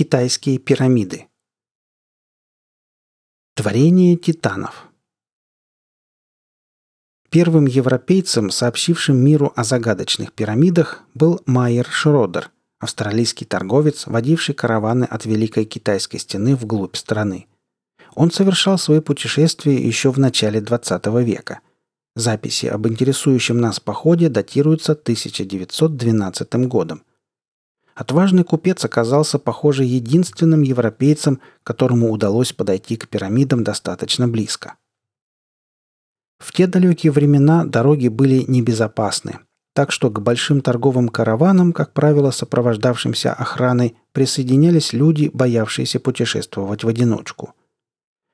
Китайские пирамиды. Творение титанов. Первым европейцем, сообщившим миру о загадочных пирамидах, был Майер Шродер, австралийский торговец, водивший караваны от Великой Китайской стены вглубь страны. Он совершал свои путешествия еще в начале XX века. Записи об интересующем нас походе датируются 1912 годом. Отважный купец оказался, похоже, единственным европейцем, которому удалось подойти к пирамидам достаточно близко. В те далекие времена дороги были небезопасны, так что к большим торговым караванам, как правило, сопровождавшимся охраной, присоединялись люди, боявшиеся путешествовать в одиночку.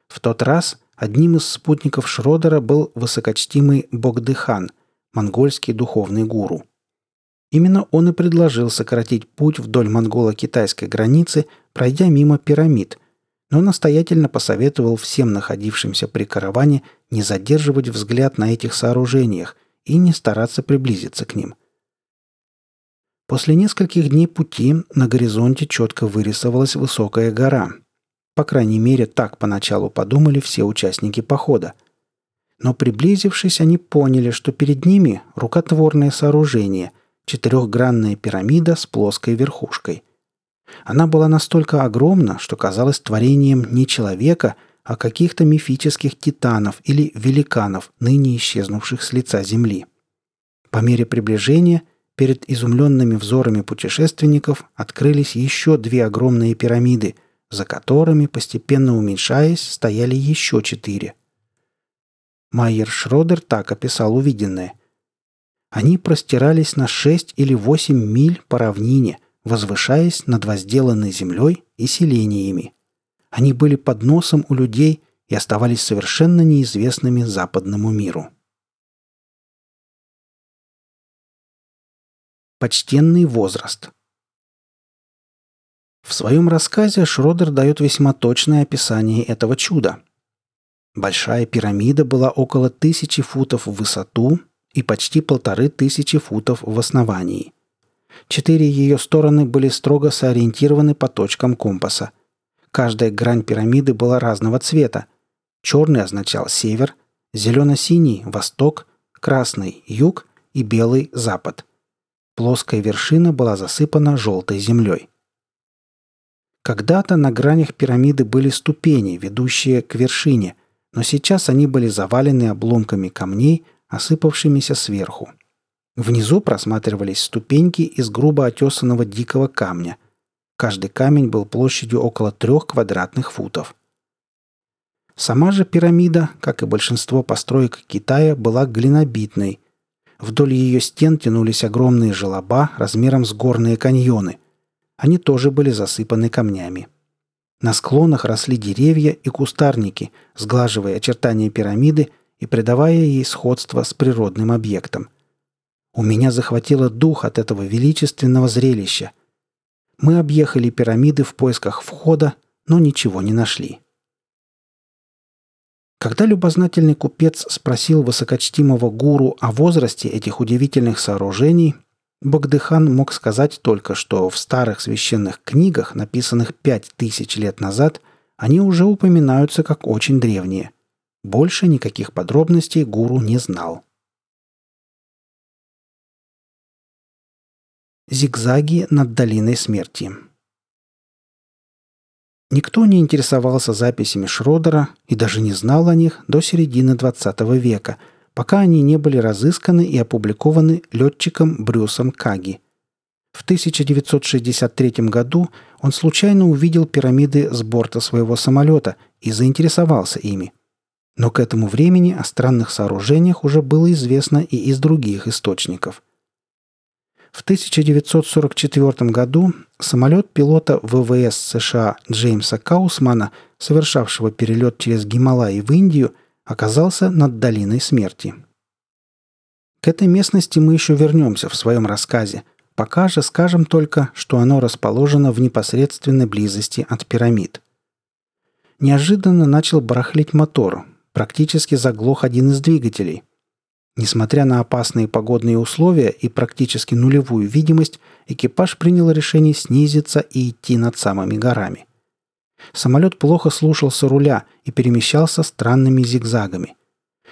В тот раз одним из спутников Шродера был высокочтимый Богдыхан, монгольский духовный гуру – Именно он и предложил сократить путь вдоль монголо-китайской границы, пройдя мимо пирамид, но настоятельно посоветовал всем находившимся при караване не задерживать взгляд на этих сооружениях и не стараться приблизиться к ним. После нескольких дней пути на горизонте четко вырисовалась высокая гора. По крайней мере, так поначалу подумали все участники похода. Но приблизившись, они поняли, что перед ними рукотворное сооружение – четырехгранная пирамида с плоской верхушкой. Она была настолько огромна, что казалась творением не человека, а каких-то мифических титанов или великанов, ныне исчезнувших с лица Земли. По мере приближения перед изумленными взорами путешественников открылись еще две огромные пирамиды, за которыми, постепенно уменьшаясь, стояли еще четыре. Майер Шродер так описал увиденное – они простирались на шесть или восемь миль по равнине, возвышаясь над возделанной землей и селениями. Они были под носом у людей и оставались совершенно неизвестными западному миру. Почтенный возраст В своем рассказе Шродер дает весьма точное описание этого чуда. Большая пирамида была около тысячи футов в высоту и почти полторы тысячи футов в основании. Четыре ее стороны были строго сориентированы по точкам компаса. Каждая грань пирамиды была разного цвета. Черный означал север, зелено-синий – восток, красный – юг и белый – запад. Плоская вершина была засыпана желтой землей. Когда-то на гранях пирамиды были ступени, ведущие к вершине, но сейчас они были завалены обломками камней, осыпавшимися сверху. Внизу просматривались ступеньки из грубо отесанного дикого камня. Каждый камень был площадью около трех квадратных футов. Сама же пирамида, как и большинство построек Китая, была глинобитной. Вдоль ее стен тянулись огромные желоба размером с горные каньоны. Они тоже были засыпаны камнями. На склонах росли деревья и кустарники, сглаживая очертания пирамиды – и придавая ей сходство с природным объектом. У меня захватило дух от этого величественного зрелища. Мы объехали пирамиды в поисках входа, но ничего не нашли. Когда любознательный купец спросил высокочтимого гуру о возрасте этих удивительных сооружений, Богдыхан мог сказать только, что в старых священных книгах, написанных пять тысяч лет назад, они уже упоминаются как очень древние. Больше никаких подробностей гуру не знал. Зигзаги над долиной смерти. Никто не интересовался записями Шродера и даже не знал о них до середины XX века, пока они не были разысканы и опубликованы летчиком Брюсом Каги. В 1963 году он случайно увидел пирамиды с борта своего самолета и заинтересовался ими. Но к этому времени о странных сооружениях уже было известно и из других источников. В 1944 году самолет пилота ВВС США Джеймса Каусмана, совершавшего перелет через Гималаи в Индию, оказался над долиной смерти. К этой местности мы еще вернемся в своем рассказе. Пока же скажем только, что оно расположено в непосредственной близости от пирамид. Неожиданно начал барахлить мотор, Практически заглох один из двигателей. Несмотря на опасные погодные условия и практически нулевую видимость, экипаж принял решение снизиться и идти над самыми горами. Самолет плохо слушался руля и перемещался странными зигзагами.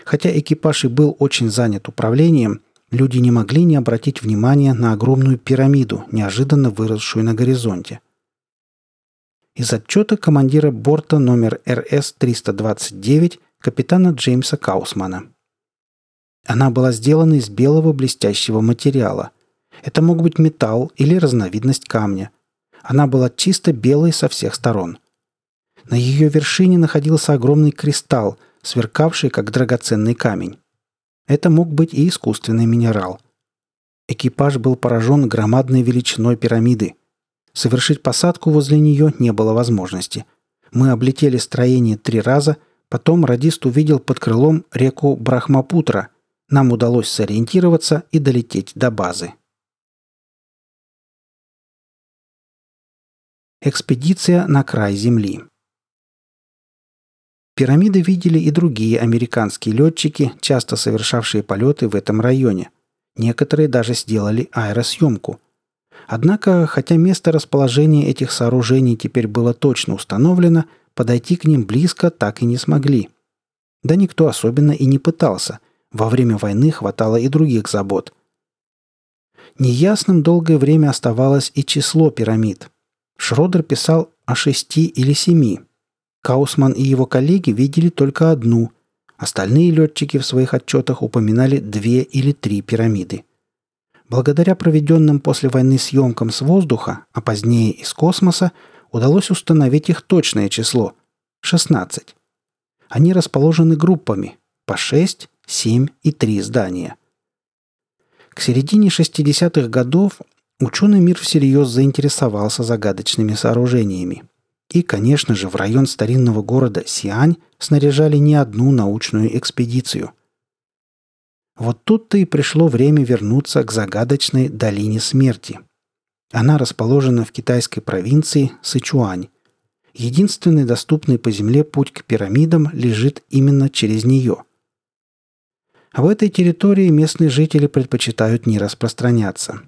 Хотя экипаж и был очень занят управлением, люди не могли не обратить внимания на огромную пирамиду, неожиданно выросшую на горизонте. Из отчета командира борта номер РС-329 капитана Джеймса Каусмана – она была сделана из белого блестящего материала. Это мог быть металл или разновидность камня. Она была чисто белой со всех сторон. На ее вершине находился огромный кристалл, сверкавший как драгоценный камень. Это мог быть и искусственный минерал. Экипаж был поражен громадной величиной пирамиды. Совершить посадку возле нее не было возможности. Мы облетели строение три раза, потом радист увидел под крылом реку Брахмапутра – нам удалось сориентироваться и долететь до базы. Экспедиция на край Земли. Пирамиды видели и другие американские летчики, часто совершавшие полеты в этом районе. Некоторые даже сделали аэросъемку. Однако, хотя место расположения этих сооружений теперь было точно установлено, подойти к ним близко так и не смогли. Да никто особенно и не пытался – во время войны хватало и других забот. Неясным долгое время оставалось и число пирамид. Шродер писал о шести или семи. Каусман и его коллеги видели только одну. Остальные летчики в своих отчетах упоминали две или три пирамиды. Благодаря проведенным после войны съемкам с воздуха, а позднее из космоса, удалось установить их точное число – 16. Они расположены группами – по 6 7 и 3 здания. К середине 60-х годов ученый мир всерьез заинтересовался загадочными сооружениями. И, конечно же, в район старинного города Сиань снаряжали не одну научную экспедицию. Вот тут-то и пришло время вернуться к загадочной долине смерти. Она расположена в китайской провинции Сычуань. Единственный доступный по земле путь к пирамидам лежит именно через нее – а в этой территории местные жители предпочитают не распространяться.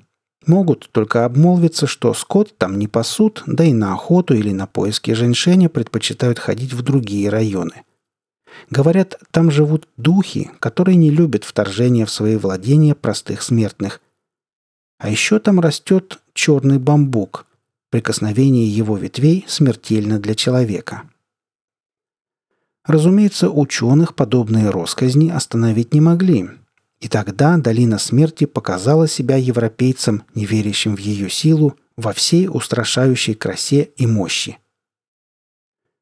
Могут только обмолвиться, что скот там не пасут, да и на охоту или на поиски женьшеня предпочитают ходить в другие районы. Говорят, там живут духи, которые не любят вторжения в свои владения простых смертных. А еще там растет черный бамбук. Прикосновение его ветвей смертельно для человека. Разумеется, ученых подобные росказни остановить не могли. И тогда долина смерти показала себя европейцам, не верящим в ее силу, во всей устрашающей красе и мощи.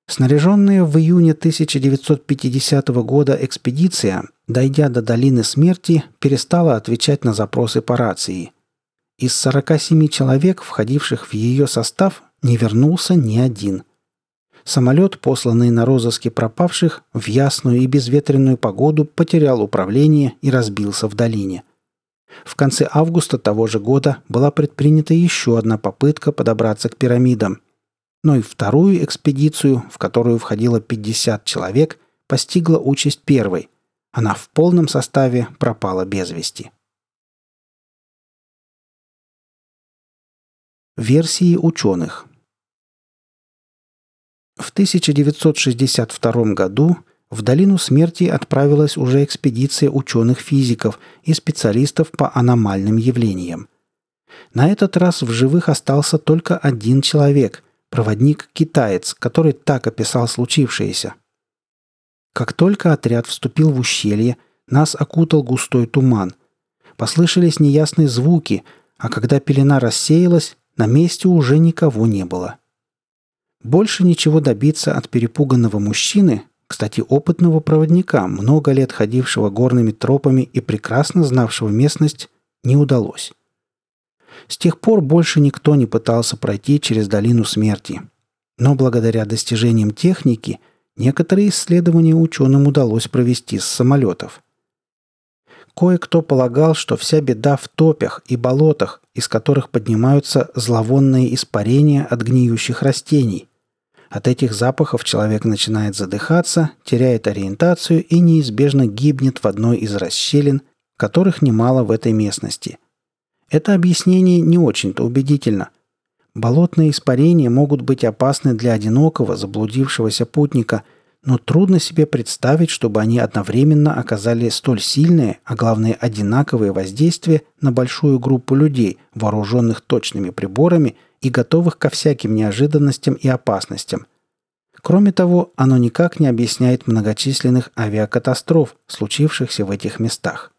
Снаряженная в июне 1950 года экспедиция, дойдя до долины смерти, перестала отвечать на запросы по рации. Из 47 человек, входивших в ее состав, не вернулся ни один – Самолет, посланный на розыске пропавших, в ясную и безветренную погоду потерял управление и разбился в долине. В конце августа того же года была предпринята еще одна попытка подобраться к пирамидам. Но и вторую экспедицию, в которую входило 50 человек, постигла участь первой. Она в полном составе пропала без вести. Версии ученых – в 1962 году в долину смерти отправилась уже экспедиция ученых-физиков и специалистов по аномальным явлениям. На этот раз в живых остался только один человек – проводник-китаец, который так описал случившееся. Как только отряд вступил в ущелье, нас окутал густой туман. Послышались неясные звуки, а когда пелена рассеялась, на месте уже никого не было – больше ничего добиться от перепуганного мужчины, кстати, опытного проводника, много лет ходившего горными тропами и прекрасно знавшего местность, не удалось. С тех пор больше никто не пытался пройти через долину смерти. Но благодаря достижениям техники некоторые исследования ученым удалось провести с самолетов. Кое-кто полагал, что вся беда в топях и болотах, из которых поднимаются зловонные испарения от гниющих растений – от этих запахов человек начинает задыхаться, теряет ориентацию и неизбежно гибнет в одной из расщелин которых немало в этой местности. Это объяснение не очень-то убедительно. Болотные испарения могут быть опасны для одинокого, заблудившегося путника, но трудно себе представить, чтобы они одновременно оказали столь сильное, а главное одинаковое воздействие на большую группу людей, вооруженных точными приборами и готовых ко всяким неожиданностям и опасностям. Кроме того, оно никак не объясняет многочисленных авиакатастроф, случившихся в этих местах.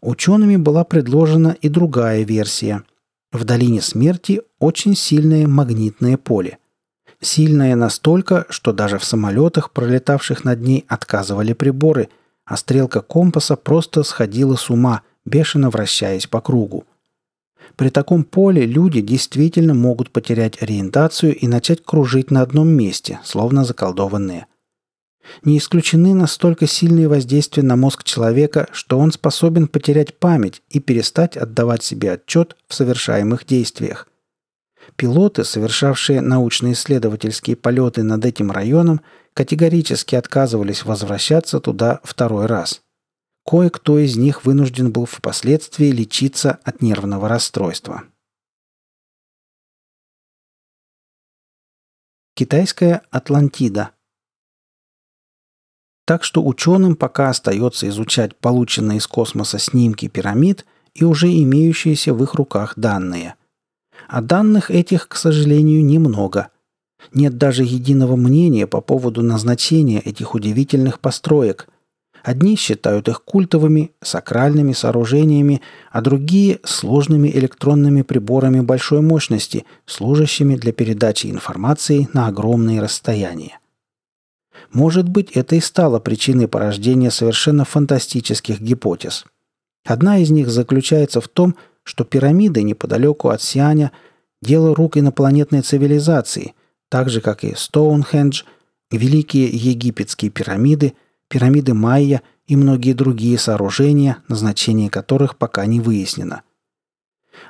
Учеными была предложена и другая версия. В долине смерти очень сильное магнитное поле. Сильное настолько, что даже в самолетах, пролетавших над ней, отказывали приборы, а стрелка компаса просто сходила с ума, бешено вращаясь по кругу – при таком поле люди действительно могут потерять ориентацию и начать кружить на одном месте, словно заколдованные. Не исключены настолько сильные воздействия на мозг человека, что он способен потерять память и перестать отдавать себе отчет в совершаемых действиях. Пилоты, совершавшие научно-исследовательские полеты над этим районом, категорически отказывались возвращаться туда второй раз – Кое-кто из них вынужден был впоследствии лечиться от нервного расстройства. Китайская Атлантида. Так что ученым пока остается изучать полученные из космоса снимки пирамид и уже имеющиеся в их руках данные. А данных этих, к сожалению, немного. Нет даже единого мнения по поводу назначения этих удивительных построек – Одни считают их культовыми, сакральными сооружениями, а другие – сложными электронными приборами большой мощности, служащими для передачи информации на огромные расстояния. Может быть, это и стало причиной порождения совершенно фантастических гипотез. Одна из них заключается в том, что пирамиды неподалеку от Сианя – дело рук инопланетной цивилизации, так же, как и Стоунхендж, великие египетские пирамиды – пирамиды Майя и многие другие сооружения, назначение которых пока не выяснено.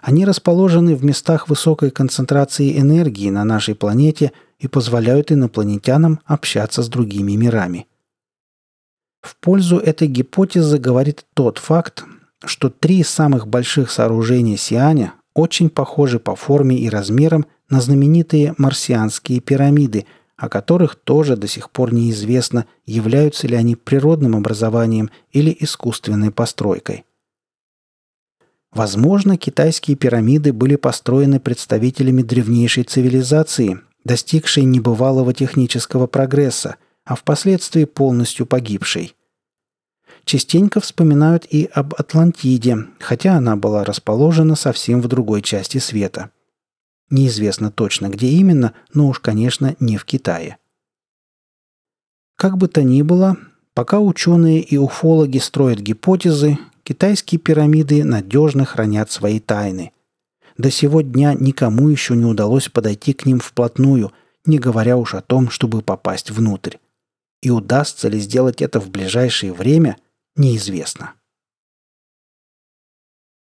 Они расположены в местах высокой концентрации энергии на нашей планете и позволяют инопланетянам общаться с другими мирами. В пользу этой гипотезы говорит тот факт, что три самых больших сооружения Сианя очень похожи по форме и размерам на знаменитые марсианские пирамиды – о которых тоже до сих пор неизвестно, являются ли они природным образованием или искусственной постройкой. Возможно, китайские пирамиды были построены представителями древнейшей цивилизации, достигшей небывалого технического прогресса, а впоследствии полностью погибшей. Частенько вспоминают и об Атлантиде, хотя она была расположена совсем в другой части света – Неизвестно точно, где именно, но уж, конечно, не в Китае. Как бы то ни было, пока ученые и уфологи строят гипотезы, китайские пирамиды надежно хранят свои тайны. До сего дня никому еще не удалось подойти к ним вплотную, не говоря уж о том, чтобы попасть внутрь. И удастся ли сделать это в ближайшее время, неизвестно.